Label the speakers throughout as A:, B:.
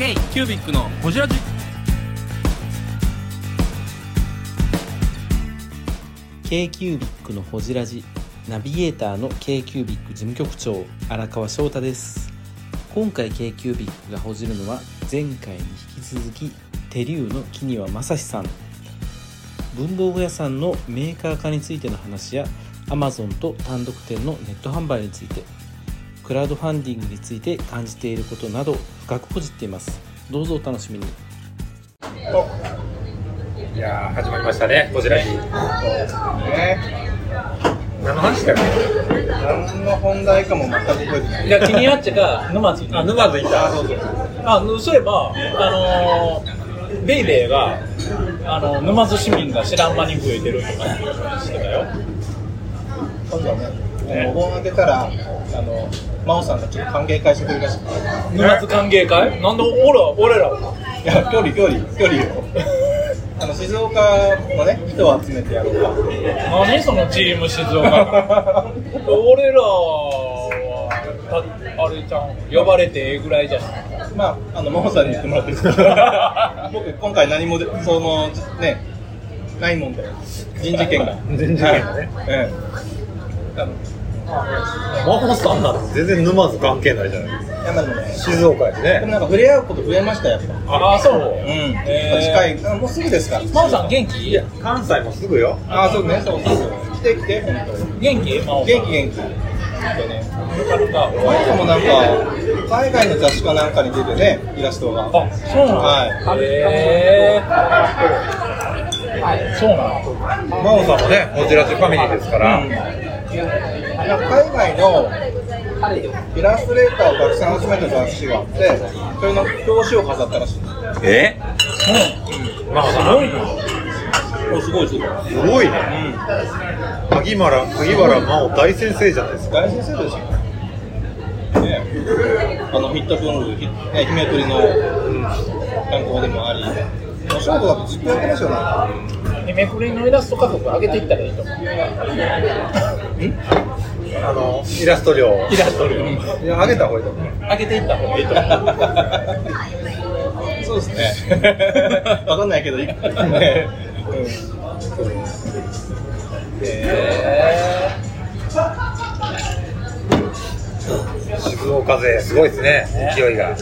A: K キュービックのホジラジ。
B: K q u b i c のほじラジ。ナビゲーターの k q u b i c 事務局長荒川翔太です。今回 k q u b i c がほじるのは前回に引き続きテリューの木庭正史さん。文房具屋さんのメーカー化についての話や Amazon と単独店のネット販売についてクラウドファンディングについて感じていることなど深くほじっていますどうぞお楽しみに
C: いやー始まりましたね、こちらに。
D: ね、
C: 何の話だよ。
D: 何の本題かも全く覚えてない。
E: いや、気になってか、沼津に。
C: あ、沼津行った。
D: そうそう。
E: あ、そういえば、あのー、ベイベーが、あの、沼津市民が知らん間に増えてるとかしてたよ。
D: 今度はね、お盆明けたら、あの、真央さんがちょっと歓迎会してくれるらしい。
E: 沼津歓迎会？なんで俺ら、俺らは。
D: いや、距離、距離、距離よ。あの、静岡のね、人を集めてやろうか。
E: 何？そのチーム静岡 俺らは、たあれちゃん、呼ばれてええぐらいじゃん。
D: まあ、あの、真央さんに言ってもらってるんですけど僕、今回何もで、その、ね、ないもんで、人事権が。
C: 人事権がね
D: はいええ。あの
C: マホさんなんて全然沼津関係ないじゃないですか。
D: いやまあでもね、
C: 静岡やしね。
D: でもなんか触れ合うこと増えましたよ、やっぱ。
E: あ、そう。
D: うん。
E: えー
D: 近い。あもうすぐですか？ら。
E: 真央さん元気？
C: いや、関西もすぐよ。
D: あ、そうね、そうそう。来て来て、本当に。
E: 元気真央さん。
D: 元気元気。でね。
E: よかった。
D: 真央さんもなんか、海外の雑誌かなんかに出てね、イラストが。
E: あ、そうなの？
D: はい。
E: へー。そうなの
C: 真央さんもね、こちらジファミリーですから。
D: なんか海外のイラストレーターをたくさん集めた雑誌があって、それの表紙を飾ったらしい。
C: え？真央さん。
D: お、すごいすごい。
C: すごいね。萩原、萩原真央大先生じゃないですか。
D: 大先生ですよ。ねあの、ヒット文具、ひね、姫取りの観光でもあり、お仕事だとずっとやってますよね。
E: めくりのイラスト家族上げていったらいいと思う。
C: あの、イラスト量。
E: イラスト量。
C: いや、あげた方がいいと思う。
E: 上げていった方がいいと思う。
D: そうですね。わかんないけど、いいかね。
E: へ
C: 静岡勢、すごいですね、勢いが。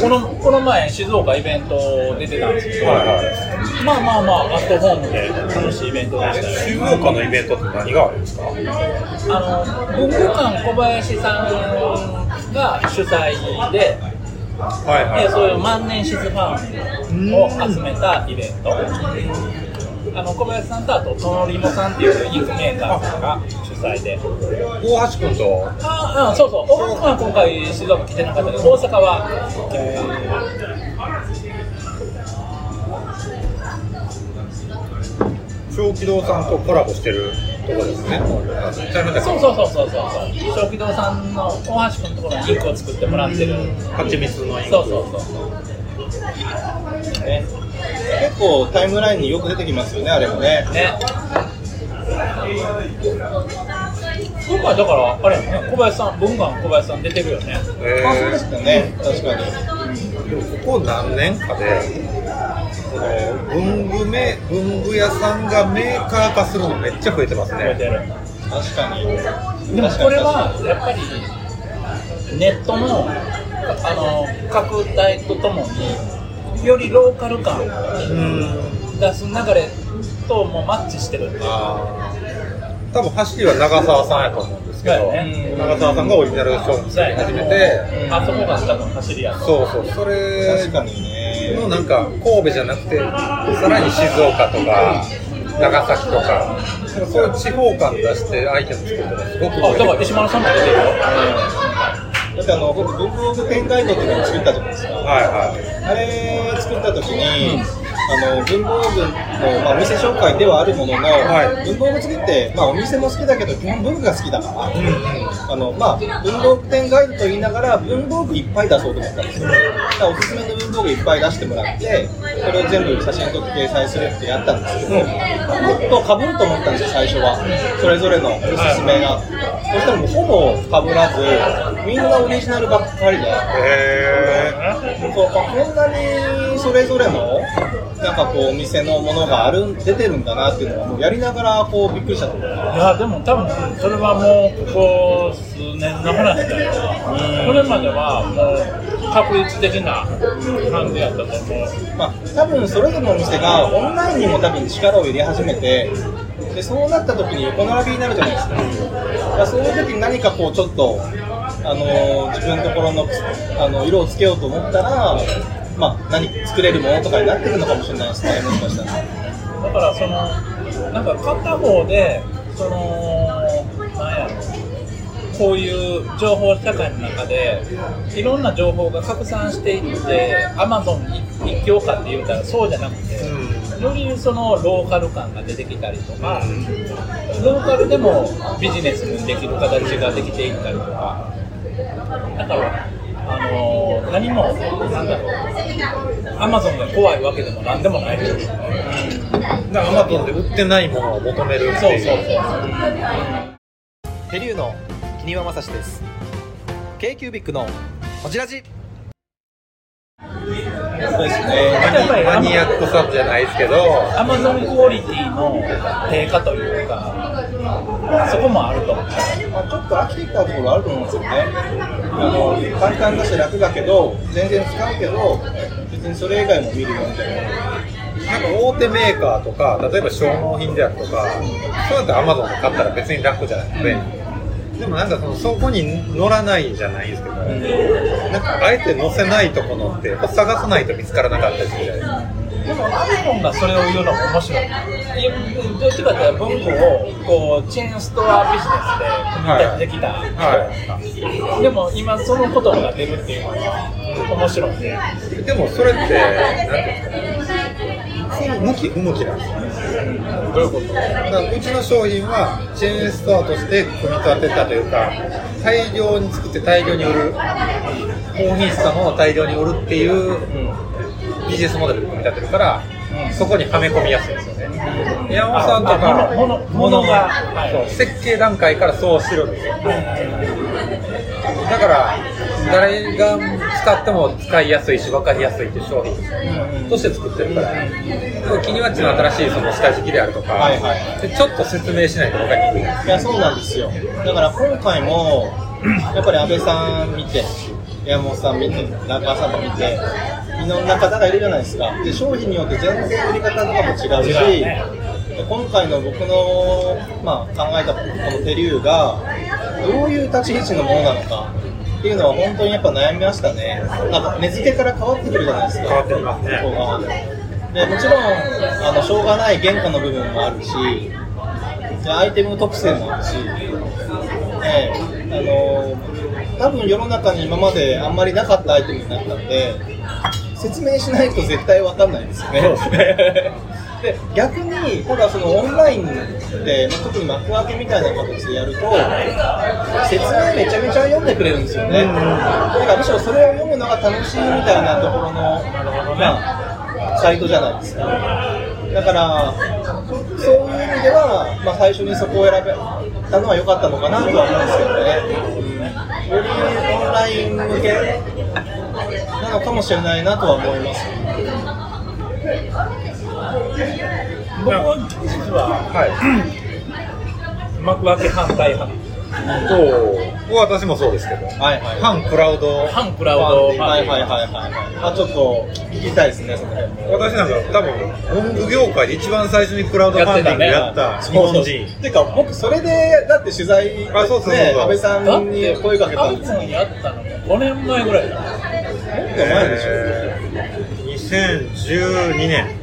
E: このこの前静岡イベント出てたんですけど、
C: はいはい。
E: まあまあまあアットホームで楽しいイベントでしたよ。
C: 静岡のイベントって何があるんですか？
E: あの文具館小林さんが主催で、
C: はい
E: でそういう万年筆ファンを集めたイベント。あの小林さんとあとトノリモさんっていうインクメーカーさんが主催で。
C: 大橋君と？
E: ああ、そうそう。大阪は今回静岡来てなかったけど、大阪は。
C: 小気道さんとコラボしてるところですね。
E: そうそうそうそうそう。小気道さんの大橋君のところにインクを作ってもらってる。
C: 蜂蜜のインク。
E: そうそうそう。
D: ね結構タイムラインによく出てきますよね、あれもね。
E: ね。今回だから、あれやね、小林さん、文館小林さん出てるよね。
C: え
D: あ、そうでしたね、確かに。
C: ー、でもここ何年かで、その文具メ文具屋さんがメーカー化するのめっちゃ増えてますね。
E: 出てる。
D: 確かに。
E: でもこれは、やっぱり、ネットの、あの、拡大とともに、よりローカル感を
C: うん。
E: 出す流れともマッチしてるっていう。
C: 多分走りは長澤さんやと思うんですけど、
E: ね
C: 長澤さんがオリジナル商品作り始めて、
E: あそこが多分走りやと。
C: そうそう、それ
D: 確かにね。
C: のなんか神戸じゃなくて、さらに静岡とか、長崎とか、そういう地方感出してアイテム作るのがすごく
E: あ、だから石丸さんも出てるよ。
D: だってあの、僕、文房具展開庫っていうのを作ったじゃないですか。
C: はいはい。
D: あれ作った時に、あの文房具の、まあ、お店紹介ではあるものの、
C: はい。
D: 文房具好きって、まあ、お店も好きだけど基本文具が好きだから、あのまあ、文房具店ガイドと言いながら文房具いっぱい出そうと思ったんですよ。だからおすすめの文房具いっぱい出してもらってそれを全部写真撮って掲載するってやったんですけど、もっとかぶると思ったんですよ最初は。それぞれのおすすめが、そしたらもうほぼかぶらずみんなオリジナルばっかりで。
C: へ
D: そうかこんなにそれぞれのなんかこうお店のものがある出てるんだなっていうのはもうやりながらこうびっくりしたところ
E: いやでも多分それはもうここ数年の話だよ。これまではもう確率的な感じやったと思う。
D: まあ、多分それぞれのお店がオンラインにも多分力を入れ始めてでそうなった時に横並びになるじゃないですか。だからそういう時に何かこうちょっと、あのー自分のところのあの色をつけようと思ったら、まあ、何作れるものとかになってるのかもしれないです。ねもしかしたら。
E: だからそのなんか片方でそのなんやろ。こういう情報社会の中でいろんな情報が拡散していってアマゾンに一強化って言うたらそうじゃなくて、よりそのローカル感が出てきたりとか、ローカルでもビジネスにできる形ができていったりとか。だからあの何もなんだろう。アマゾンが怖いわけでもなんでもない。ですよね
C: だからアマゾンで売ってないものを求める
E: そうそうそう。
D: ペリューの木庭正史です。K q ビックのこちらじね
E: やっぱり
C: マニアックさじゃないですけど
E: アマゾンクオリティの低下というかそこもあると思う
D: まあ、ちょっと飽きてきたところあると思うんですよね。あの簡単だし楽だけど、全然使うけど、別にそれ以外も見るよみたいな。
C: なんか大手メーカーとか例えば消耗品であるとかそうやってアマゾンで買ったら別に楽じゃないですかねでもなんかそのそこに乗らないじゃないですけど、なんかあえて載せないとこのってやっぱ探さないと見つからなかったりするじゃないですか。
E: でもアマゾンがそれを言うのも面白い。どっちかっていうと文庫をこうチェーンストアビジネスで組み立ててきた。人やんかでも今その言葉が出るっていうのは面白い。ね
C: でもそれってなんていうんですか向き不向きなんですよ
E: どういうこと
C: だからうちの商品はチェーンストアとして組み立てたというか大量に作って大量に売る高品質なものを大量に売るっていうビジネスモデルで組み立てるから、そこにはめ込みやすいんですよね。山本さんとか
E: あ物物物がはい
C: 設計段階からそうしてるんですよ。だから誰が使っても使いやすいし分かりやすいっていう商品として作ってるから気にはちの新しいその下敷きであるとか、
D: はいはい
C: でちょっと説明しないと分かりにくい
D: いや、そうなんですよ。だから今回も、やっぱり安倍さん見て、山本さん見て、中川さんも見て、いろんな方がいるじゃないですか。で、商品によって全然売り方とかも違うし、
E: ね
D: で今回の僕の、まあ、考えたこのテリューが、どういう立ち位置のものなのか。っていうのは本当にやっぱ悩みましたね。なんか根付けから変わってくるじゃないですか。
C: 変わってきますね
D: ここがでもちろんあのしょうがない原価の部分もあるしでアイテム特性もあるし、ね、あの多分世の中に今まであんまりなかったアイテムになったんで説明しないと絶対わかんないですよね。で逆にただそのオンラインでまあ特に幕開けみたいな形でやると説明めちゃめちゃ読んでくれるんですよね。だからむしろそれを読むのが楽しいみたいなところの、まあ、サイトじゃないですか。だから、そういう意味では、まあ、最初にそこを選べたのは良かったのかなとは思うんですけどね。よりオンライン向けなのかもしれないなとは思います。
E: 僕は実は
C: はい。
E: 幕開け反対派
C: そう私もそうですけど
D: はいはい。
C: 反クラウド。
E: 反クラウド。
D: はいはいはいはい。あ、ちょっと聞きたいですね、その辺も。
C: 私なんか多分文具業界で一番最初にクラウドファンディングやった日本人。
D: てか僕それでだって取材
C: あそうそう
D: 安倍さんに
E: て
D: 声かけたんですよ。
E: やったのも5年前ぐらいだ。
D: もっと前でしょ。
C: 2012年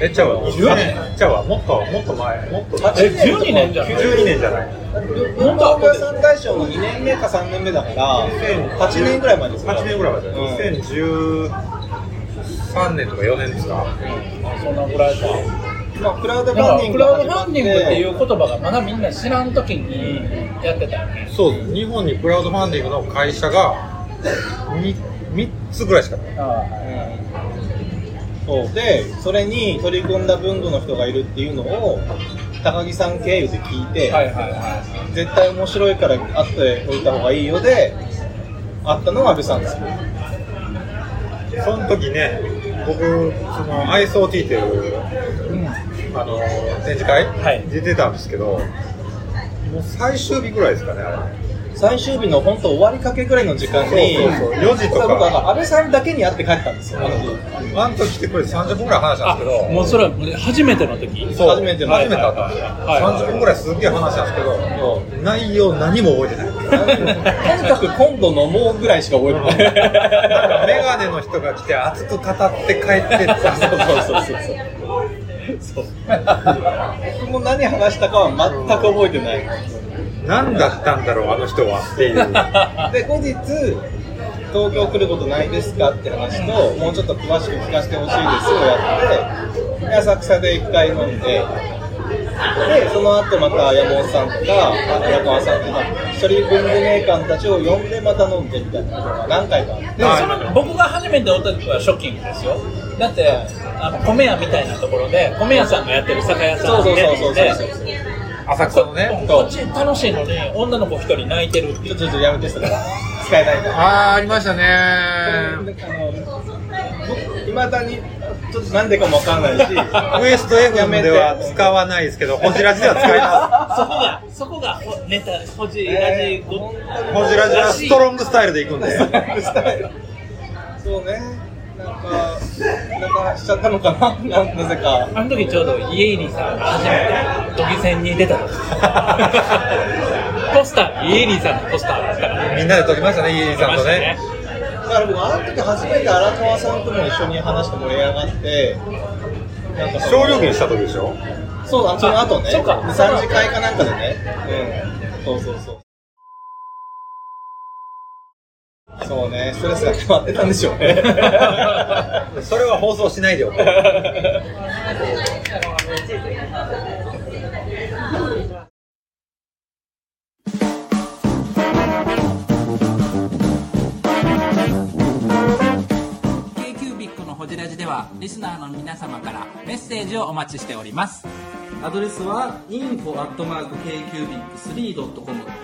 C: えちゃうわ。20年。ちゃうわ。もっともっと前もっと
E: え12年じゃない
C: ？12年じゃない。
D: 文房具屋さん大賞の2年目か3年目だから8年ぐらい前ですよ
C: 8年ぐらい前だよ、
D: うん。
C: 2013年とか4年ですか。
E: そんなぐらいか。
D: まあクラウドファンディング
E: クラウドファンディングっていう言葉がまだみんな知らん時にやってたよね。
C: そうです日本にクラウドファンディングの会社が 3, 3つぐらいしかない
D: そうでそれに取り組んだ文具の人がいるっていうのを高木さん経由で聞いて、
E: はいはいは
D: 絶対面白いから会っておいた方がいいよで会ったのが安倍さんです。よ
C: その時ね、僕、その ISOT っていう、あの展示会、
E: はい。
C: 出てたんですけど、もう最終日ぐらいですかね、あれ。
D: 最終日の本当終わりかけぐらいの時間に、
C: そうそうそう4時とか
D: 僕安倍さんだけに会って帰ったんですよ、あの日。
C: あの時来てくれて30分ぐらい話したんですけど、
E: もうそれは初めての時？
C: そう
D: 初めての
C: 初めて会ったんですよ。
E: はい
C: 30分ぐらいすっげえ話したんですけど、内容何も覚えてない。
D: とにかく今度飲もうぐらいしか覚えてない。
C: なんかメガネの人が来て熱く語って帰ってった。
D: そうそうそうそう。そう 僕も何話したかは全く覚えてない。
C: 何だったんだろう、あの人はっていう。
D: で、後日、東京来ることないですかって話と、もうちょっと詳しく聞かせてほしいですをやって、で浅草で一回飲んで、で、その後また山本さんとか、あ荒川さんとか、一人文具メーカーのたちを呼んでまた飲んでみたいなのが何回かあって、
E: でもその僕が初めて会った時はショッキングですよだってあの米屋みたいなところで米屋さんがやってる酒屋さん
D: そうそうそうそう
E: で
D: そう。
C: 浅草のね。
E: こっち楽しいのに女の子一人泣いてる
D: ちょっとちょっとやめてそれ。使えないから。
C: あー、ありましたね。
D: いまだにちょっとなんでかもわかんないし、
C: ウエスト FM では使わないですけど、ホジラジでは使いま
E: そこがそこがほネタほじラジ。
C: ホジラジはストロングスタイルで行くんで。
D: そうね、なんか、なんかしちゃったのかな、ななぜか。
E: あの時ちょうど家入さんが初めて都議選に出た時ポスター家入さんのポスターだったから
C: みんなで撮りましたね、家入さんとね。
D: だから僕、あの時初めて荒川さんとも一緒に話して盛り上がって、なんかその
C: 少量券した時でしょ
D: そうだ、その後ね、
E: そうか、
D: 3次会かなんかでね、うん、そうそうそう。そうね、ストレスが溜まってたんでしょうね。
C: それは放送しないでよ。
A: k q b i c のホジラジではリスナーの皆様からメッセージをお待ちしております
B: アドレスは info.kcubic3.com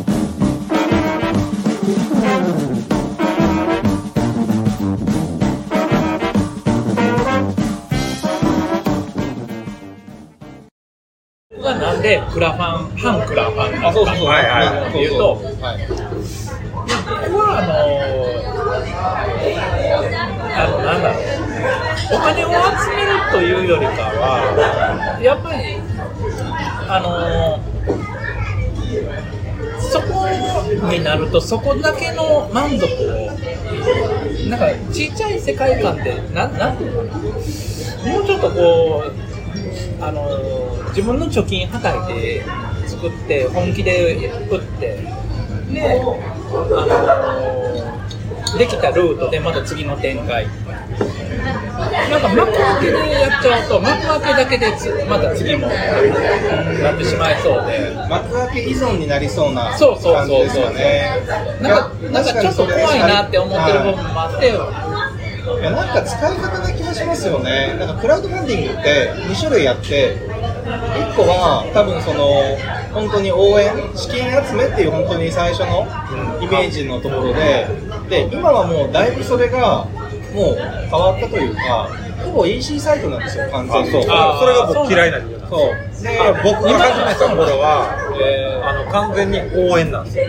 E: なんでクラファン反クラファンな
D: あ、
E: のかっていうと
D: はい。
E: 僕はあのあのなんだろう。お金を集めるというよりかはやっぱりあのそこになるとそこだけの満足をなんかちっちゃい世界観でなんなんていうのかな。もうちょっとこうあの自分の貯金はたいて作って本気で売ってで、あのできたルートでまた次の展開。なんか幕開けでやっちゃうと幕開けだけでつまた次もうんなってしまいそうで。
D: 幕開け依存になりそうな
E: そうそうそうそう。
D: 感じですよね。
E: なんかなんかちょっと怖いなって思ってる部分もあって
D: いやなんか使い方な気がしますよね。なんかクラウドファンディングって2種類あって、1個は多分その本当に応援、資金集めっていう本当に最初のイメージのところで、で今はもうだいぶそれがもう変わったというか、ほぼ EC サイトなんですよ、完全に。
C: あそうそれが僕嫌いな理由なんです
D: そう。で、
C: 僕が始めた頃は、
E: え
C: あの完全に応援なんですよ。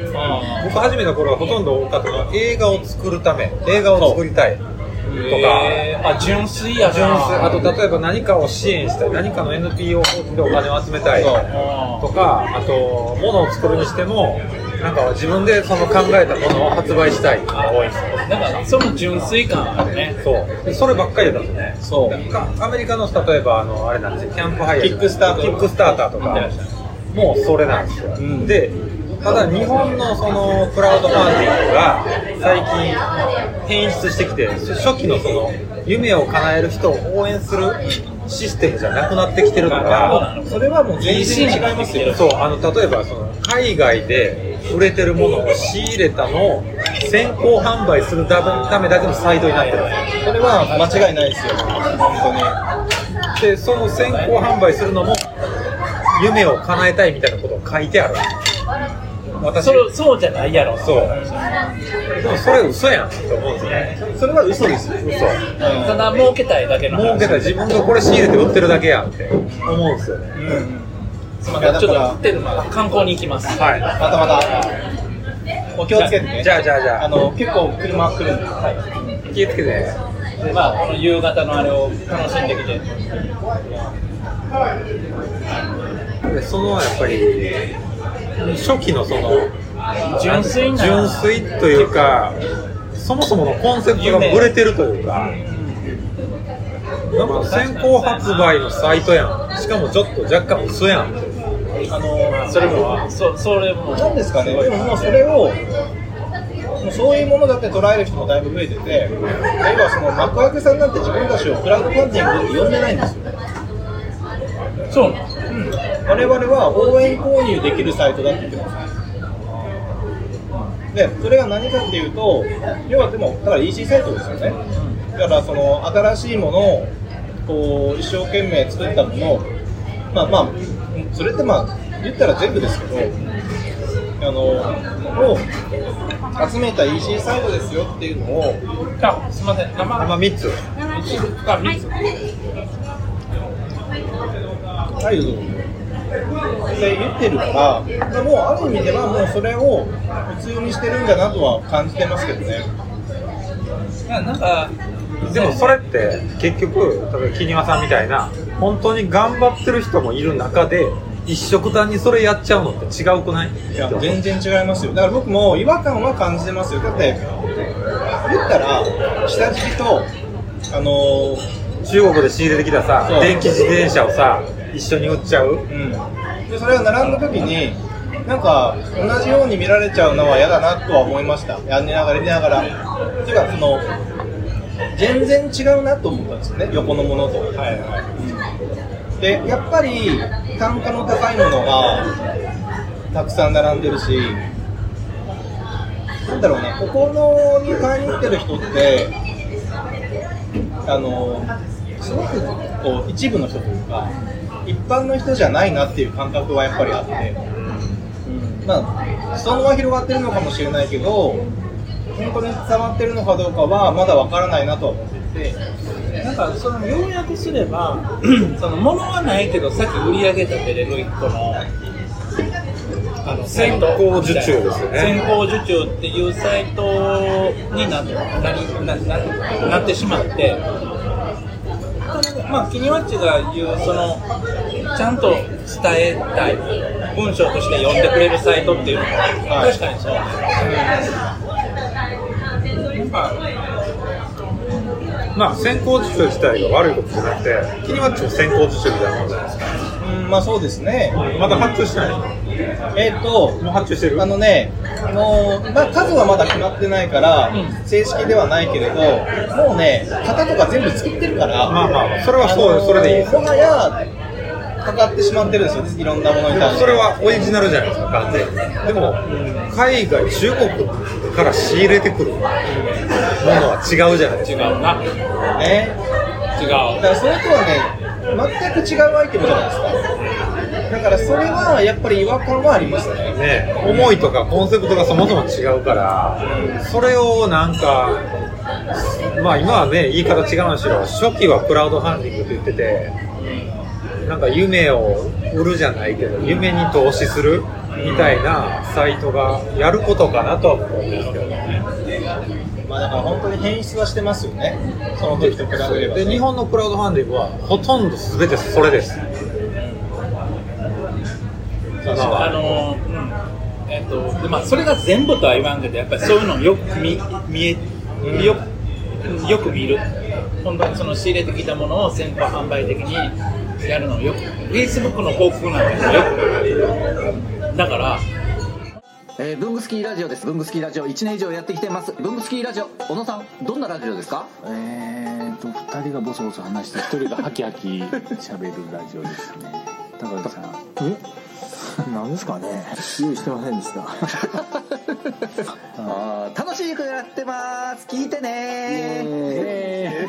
C: 僕始めた頃はほとんど多かったのは映画を作るため、映画を作りたいとか、
E: えー。あ純粋やな。
C: 純粋。あと例えば何かを支援したい、何かの NPO 法人でお金を集めたい。とか、あと物を作るにしても、なんか自分でその考えたものを発売したい。が多いんですよ。
E: なんかその純粋感あるね。
C: そう。でそればっかりだとね。
D: そう。
C: かアメリカの例えばあのあれなんですよ。キャンプハイヤー
D: キックスター
C: ターターとか。もうそれなんですよ、
D: ん。
C: でただ日本のそのクラウドファンディングが最近変質してきて初期のその夢を叶える人を応援するシステムじゃなくなってきてるのが
D: それはもう全然違いますよ。
C: そうあの例えばその海外で売れてるものを仕入れたのを先行販売するためだけのサイトになってる。
D: それは間違いないですよ。本当に。
C: でその先行販売するのも夢を叶えたいみたいなことを書いてある私。
E: そうそうじゃないやろ
C: そう。でもそれ嘘やん。って思うんですね
D: それは嘘です。よ
C: 嘘
E: ただ儲けたいだけの話。
C: 儲けたら自分がこれ仕入れて売ってるだけやんって。思うんですよね。
E: すみませんちょっとホテルまで観光に行きます。
C: はい。
D: またまた。お気をつけてね。
C: じゃあじゃあじゃあ。
D: あの結構車来るんで、はい、
C: 気をつけて。ね
E: でまあこの夕方のあれを楽しんできて。
C: でそのやっぱり初期のその
E: 純粋な
C: 純粋というかそもそものコンセプトがブレてるというかなんか先行発売のサイトやん。しかもちょっと若干嘘やん。
E: あのそれもそそれも。
D: なんですかね。でももうそれをもうそういうものだって捉える人もだいぶ増えてて要はその幕開けさんなんて自分たちをクラウドファンディングって呼んでないんですよ。
E: そうなん
D: 我々は応援購入できるサイトだって言ってます。でそれが何かっていうと要はでもだから EC サイトですよね。だからその新しいものをこう一生懸命作ったものをまあまあそれってまあ言ったら全部ですけどあのを集めた EC サイトですよっていうのを
E: あすみません。生
C: まあ3つ。
E: あ三つ。
D: はいどうぞって言ってるからもうある意味ではもうそれを普通にしてるんだなとは感じてますけどね。
E: ななんか
C: でもそれって結局例えば木庭さんみたいな本当に頑張ってる人もいる中で一色単にそれやっちゃうのって違うくない？
D: いや全然違いますよ。だから僕も違和感は感じてますよ。だって言ったら下敷きとあのー
C: 中国で仕入れてきたさ電気自転車をさ一緒に売っちゃう？
D: うん、でそれが並んだ時になんか同じように見られちゃうのは嫌だなとは思いました。やりながらやりながら。っていうかその全然違うなと思ったんですよね。横のものと。はいはい。でやっぱり単価の高いものがたくさん並んでるしなんだろうなここのに買いに行ってる人ってあのすごくこう一部の人というか一般の人じゃないなっていう感覚はやっぱりあって、うん、まあ裾野は広がってるのかもしれないけど本当に伝わってるのかどうかはまだわからないなとは思って。いて
E: なんかその要約すれば その物はないけどさっき売り上げ立てれる一個のあの
C: 先行受注ですよね。
E: 先行受注っていうサイトにななりなななってしまってまあキニワッチが言うそのちゃんと伝えたい。文章として読んでくれるサイトっていうのも確かにそう。なん。か
C: まあ先行受注自体が悪いことじゃなくてキニワッチも先行受注みたいなもんじゃないですか。
D: うんまあそうですね。
C: まだ発注してない
D: えっ、と
C: もう発注してる？
D: あのね、あのまあ、数はまだ決まってないから、正式ではないけれど、もうね、型とか全部作ってるから、
C: まあまあそれはそう
D: あの
C: それでいいです
D: もはや、かかってしまってるんですよね、いろんなものに対して。
C: それはオリジナルじゃないですか。完全にでも海外中国から仕入れてくるものは違うじゃないですか。
E: 違うな。
D: ね。
E: 違う。
D: だからそれとはね、全く違うアイテムじゃないですか。だからそれはやっぱり違和感はありますね。
C: ね思いとかコンセプトがそもそも違うからそれをなんかまあ今はね言い方違うんでしろ初期はクラウドファンディングって言っててなんか夢を売るじゃないけど夢に投資するみたいなサイトがやることかなとは思うんですけどね
D: まあだから本当に変質はしてますよね。その時と比べれば、
C: で日本のクラウドファンディングはほとんど全てそれです
E: あのうん。えっとでまあそれが全部とは言わんけどやっぱりそういうのをよく見見えよくよく見る。本当にその仕入れてきたものを先行販売的にやるのをよく Facebook の広告なんかもよくだから
F: えー、ブングスキーラジオです。ブングスキーラジオ。1年以上やってきてます。ブングスキーラジオ。小野さんどんなラジオですか？
G: えーと2人がボソボソ話して1人がハキハキ喋るラジオですね。高橋さん。え？なんですかね。用意してませんでした。
F: あー楽しくやってます。聞いてね。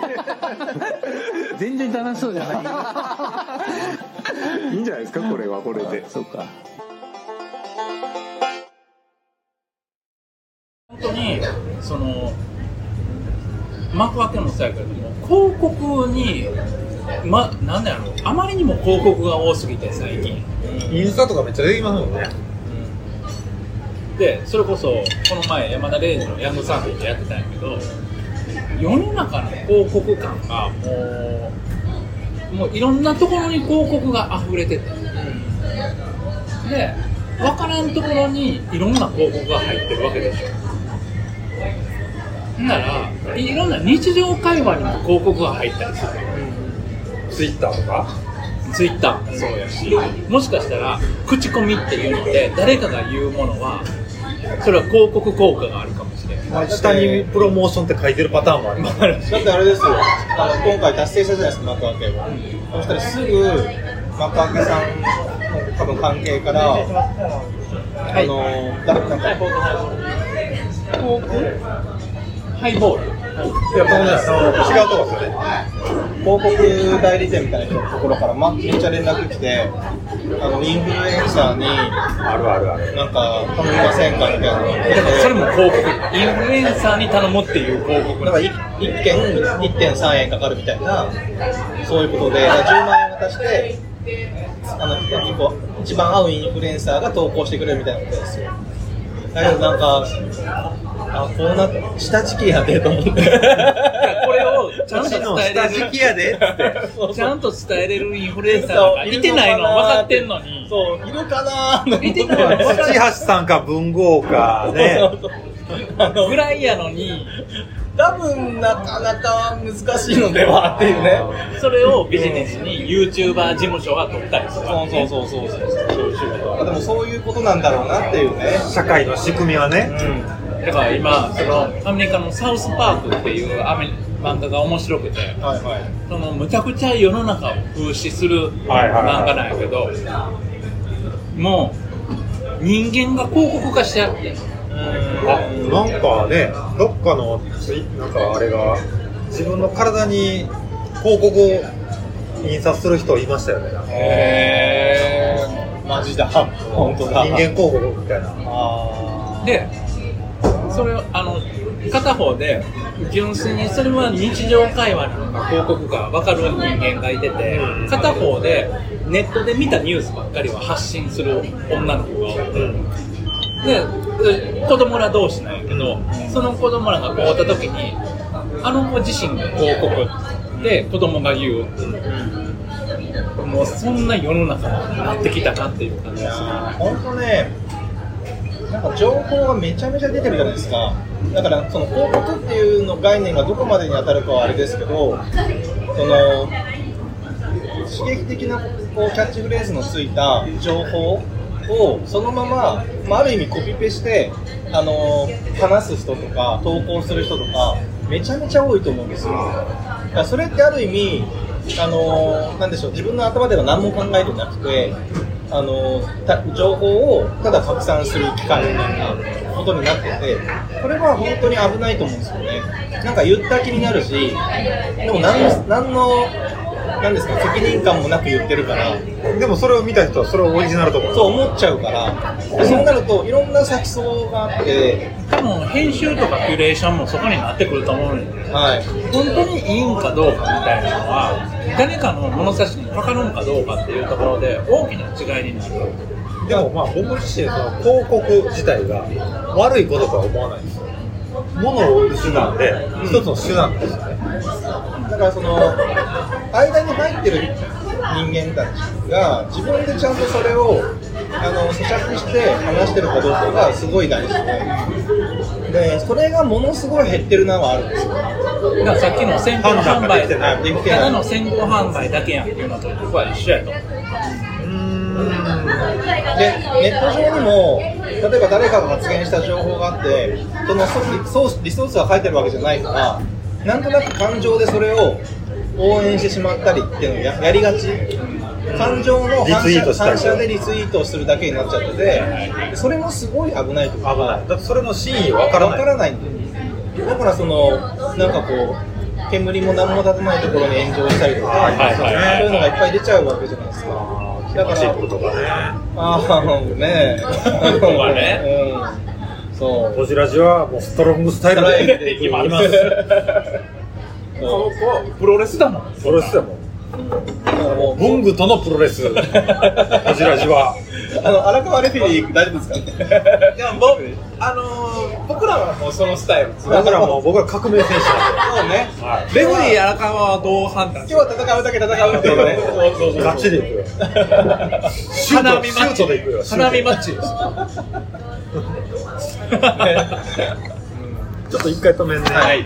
G: 全然楽しそうじゃない。いいんじゃないですかこれはこれで。
E: そうか。本当にその幕開けもそうやけども広告にまなんだろう。あまりにも広告が多すぎて最近。
C: インスタとかめっちゃできますもんね。
E: でそれこそこの前山田礼二のヤングサーフィンでやってたんやけど世の中の広告感がもうもういろんなところに広告が溢れてて、で分からんところにいろんな広告が入ってるわけでしょならいろんな日常会話にも広告が入ったりする
C: ツイッターとか？
E: ツイッター。もそうやし。もしかしたら口コミっていうので誰かが言うものはそれは広告効果があるかもしれない。
C: 下にプロモーションって書いてるパターンもあります。
D: だってあれですよ。あの今回達成したじゃないですか幕開けを、そしたらすぐ幕開けさんの多分関係から、あのだなんか
E: ハイボール
C: いや、このね、違うとこですよね。
D: 広告代理店みたいな人のところから、ま、めっちゃ連絡来てあのインフルエンサーに
C: あるあるある。
D: なんか頼みませんかみたいなのが来て
E: だからそれも広告インフルエンサーに頼むっていう広告
D: だから 1, 件1.3円かかるみたいなそういうことでだから10万円渡してあの一番合うインフルエンサーが投稿してくれるみたいなことですよだけどなんかあこうな下敷きやでと思って。
E: これをちゃんと伝えれ
C: 下敷きやでって。
E: る ちゃんと伝えれるインフルエンサーがいてないの分かってんのに。
D: そういるかなー
E: いて。ないの
C: 土橋さんか文豪かね。
D: あの
E: ぐらいやのに。
D: 多分なかなか難しいのではっていうね。
E: それをビジネスに YouTuber 事務所が取ったりする。わけね
D: そうそうそうそうそう。いう仕事はでもそういうことなんだろうなっていうね。
C: 社会の仕組みはね。
E: だから今そのアメリカのサウスパークっていうアメ漫画が面白くて
D: はいはい
E: そのむちゃくちゃ世の中を風刺する
C: はいはいはい
E: 漫画なんやけどもう人間が広告化しちゃって。
C: あ、なんかね、どっかのなんかあれが、自分の体に広告を印刷する人いましたよね。
E: へ
D: マジだ。本当だ。
C: 人間広告みたいな。
D: あ
E: でそれをあの片方で純粋にそれは日常会話なのか広告か分かる人間がいてて片方でネットで見たニュースばっかりを発信する女の子がおって。で子供ら同士なんやけどその子供らが会った時にあの子自身が広告で子供が言う。もうそんな世の中になってきたなっていう感じがする。
D: 本当ねなんか情報がめちゃめちゃ出てるじゃないですか。だからその広告っていうの概念がどこまでに当たるかはあれですけどその刺激的なこうキャッチフレーズのついた情報をそのまま、まあ、ある意味コピペして、あの話す人とか投稿する人とかめちゃめちゃ多いと思うんですよ。だからそれってある意味あのなんでしょう自分の頭では何も考えてなくてあのた情報をただ拡散する機会みたいなことになっててこれは本当に危ないと思うんですよね。なんか言った気になるしでも何の何のなんですか責任感もなく言ってるから。
C: でもそれを見た人はそれをオリジナルと思う。
D: そう思っちゃうから。でそうなるといろんな先相があって
E: 多分編集とかキュレーションもそこになってくると思うね。ん
D: はい。
E: 本当にいいんかどうかみたいなのは誰かの物差しにかかるのかどうかっていうところで大きな違いになる
C: でもまあ僕自身その広告自体が悪いこととは思わないんですよ。物を売る手段で、一つの手段ですよね。
D: だからその間に入ってる人間たちが自分でちゃんとそれをあの咀嚼して話してるかどうかがすごい大事ででそれがものすごい減ってるなはあるんですよ
E: だからさっきの先行販売
C: できてない
D: できてない
E: ただの先行販売だけやんっていうのと僕は一緒やと思う
D: でネット上にも例えば誰かが発言した情報があってそのソースリソースが書いてるわけじゃないからなんとなく感情でそれを応援してしまったりっていうのをややりがち感情の
C: リ
D: 反射
C: ツイートしたり
D: 反射でリツイートをするだけになっちゃってて、それもすごい危ないと
C: 危ないだってそれの真意わからない。
D: わからないんだよだからそのなんかこう煙も何も立たないところに炎上したりとか、
E: はいはい
D: そういうのがいっぱい出ちゃうわけじゃないですか。だから
C: ことがね。
D: ああね。
E: まあね。
D: うん。そう。
C: こじらじはもうストロングスタイルでいきます。
E: ここプロレスだもん。
C: プロレスだもん。
D: だからもう
C: 文具とのプロレス。こじらじは
D: あの荒川レフェリー大丈夫ですか？ね
E: いや僕あのー僕らはもうそのスタイル。
C: 僕らも僕ら革命戦士
D: そうね。
C: なんで、は
E: レフェリー荒川はどう判断
D: 今日は戦うだけ戦うっていうね。そうそう
C: い、ガチでいくよ。シュートシュー
E: 花見マッチ
C: トでいくよ。
E: 花見マッチです。
C: ちょっと一回止めんね、
D: はい